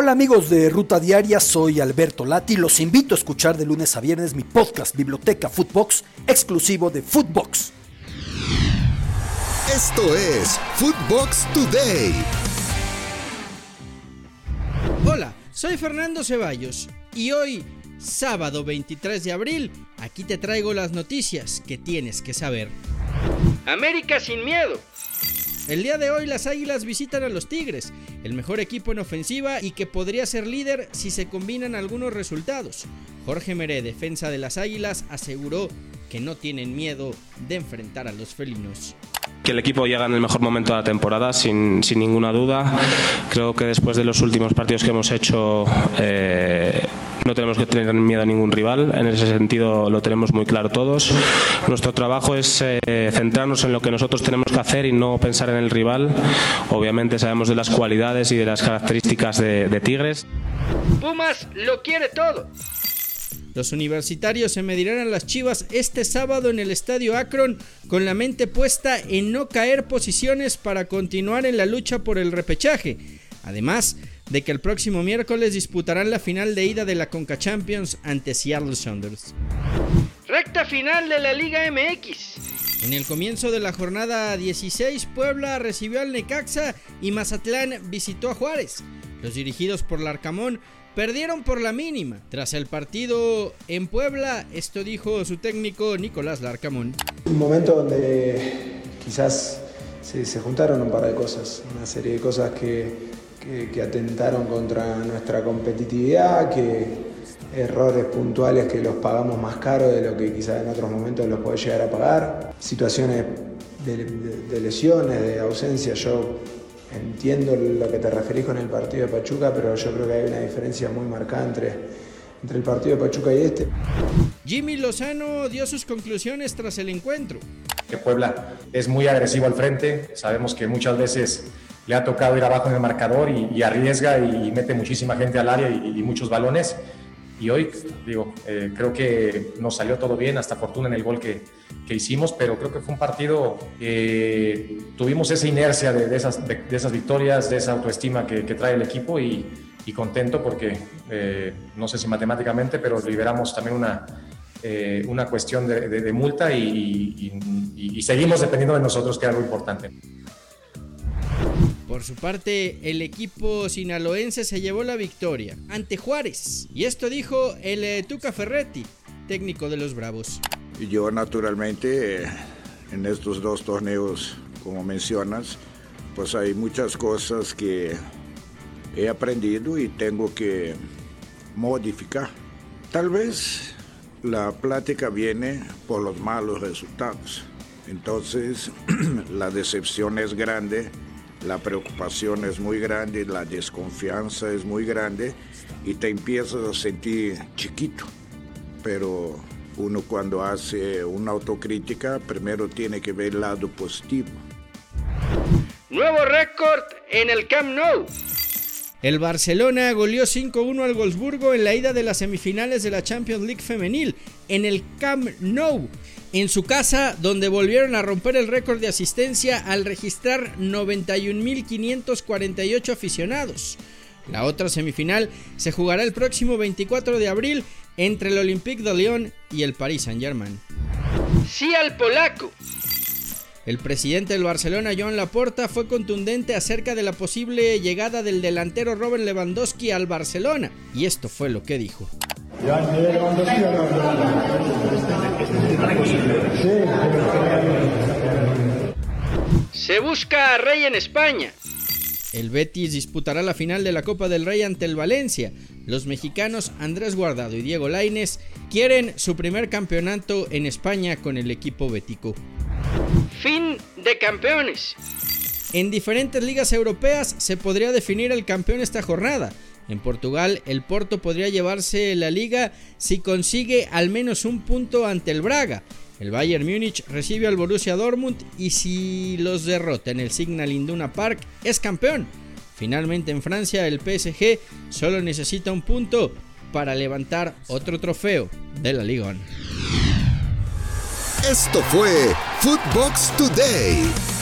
Hola amigos de Ruta Diaria, soy Alberto Lati. Los invito a escuchar de lunes a viernes mi podcast Biblioteca Footbox, exclusivo de Footbox. Esto es Footbox Today. Hola, soy Fernando Ceballos y hoy, sábado 23 de abril, aquí te traigo las noticias que tienes que saber. América sin miedo. El día de hoy las Águilas visitan a los Tigres, el mejor equipo en ofensiva y que podría ser líder si se combinan algunos resultados. Jorge Meré, defensa de las Águilas, aseguró que no tienen miedo de enfrentar a los felinos que el equipo llega en el mejor momento de la temporada, sin, sin ninguna duda. Creo que después de los últimos partidos que hemos hecho, eh, tenemos que tener miedo a ningún rival. En ese sentido lo tenemos muy claro todos. Nuestro trabajo es eh, centrarnos en lo que nosotros tenemos que hacer y no pensar en el rival. Obviamente sabemos de las cualidades y de las características de, de Tigres. Pumas lo quiere todo. Los universitarios se medirán a las Chivas este sábado en el Estadio Akron con la mente puesta en no caer posiciones para continuar en la lucha por el repechaje. Además de que el próximo miércoles disputarán la final de ida de la Conca Champions ante Seattle Sounders. Recta final de la Liga MX. En el comienzo de la jornada 16, Puebla recibió al Necaxa y Mazatlán visitó a Juárez. Los dirigidos por Larcamón Perdieron por la mínima. Tras el partido en Puebla, esto dijo su técnico Nicolás Larcamón. Un momento donde quizás se, juntaron un par de cosas, una serie de cosas que, que, atentaron contra nuestra competitividad, que errores puntuales que los pagamos más caro de lo que quizás en otros momentos los puede llegar a pagar, situaciones de, de lesiones, de ausencia. Yo Entiendo lo que te referís con el partido de Pachuca, pero yo creo que hay una diferencia muy marcada entre, entre el partido de Pachuca y este. Jimmy Lozano dio sus conclusiones tras el encuentro. Que Puebla es muy agresivo al frente, sabemos que muchas veces le ha tocado ir abajo en el marcador y, arriesga y, mete muchísima gente al área y, y muchos balones y hoy, digo, eh, creo que nos salió todo bien, hasta fortuna en el gol que, que hicimos, pero creo que fue un partido que tuvimos esa inercia de, de, esas, de, esas, victorias, de esa autoestima que, que trae el equipo y, y contento porque, eh, no sé si matemáticamente, pero liberamos también una, eh, una cuestión de, multa y, y seguimos dependiendo de nosotros, que es algo importante. Por su parte, el equipo sinaloense se llevó la victoria ante Juárez. Y esto dijo el eh, Tuca Ferretti, técnico de los Bravos. Yo naturalmente en estos dos torneos, como mencionas, pues hay muchas cosas que he aprendido y tengo que modificar. Tal vez la plática viene por los malos resultados. Entonces la decepción es grande la preocupación es muy grande, la desconfianza es muy grande y te empiezas a sentir chiquito. Pero uno cuando hace una autocrítica primero tiene que ver el lado positivo. Nuevo récord en el Camp Nou. El Barcelona goleó 5-1 al Wolfsburgo en la ida de las semifinales de la Champions League femenil en el Camp Nou en su casa, donde volvieron a romper el récord de asistencia al registrar 91.548 aficionados. La otra semifinal se jugará el próximo 24 de abril entre el Olympique de Lyon y el Paris Saint-Germain. Sí al polaco. El presidente del Barcelona, Joan Laporta, fue contundente acerca de la posible llegada del delantero Robert Lewandowski al Barcelona, y esto fue lo que dijo. Se busca a Rey en España. El Betis disputará la final de la Copa del Rey ante el Valencia. Los mexicanos Andrés Guardado y Diego Laines quieren su primer campeonato en España con el equipo bético. Fin de campeones. En diferentes ligas europeas se podría definir el campeón esta jornada. En Portugal, el Porto podría llevarse la liga si consigue al menos un punto ante el Braga. El Bayern Múnich recibe al Borussia Dortmund y si los derrota en el Signal Induna Park es campeón. Finalmente en Francia el PSG solo necesita un punto para levantar otro trofeo de la Liga. Esto fue Footbox Today.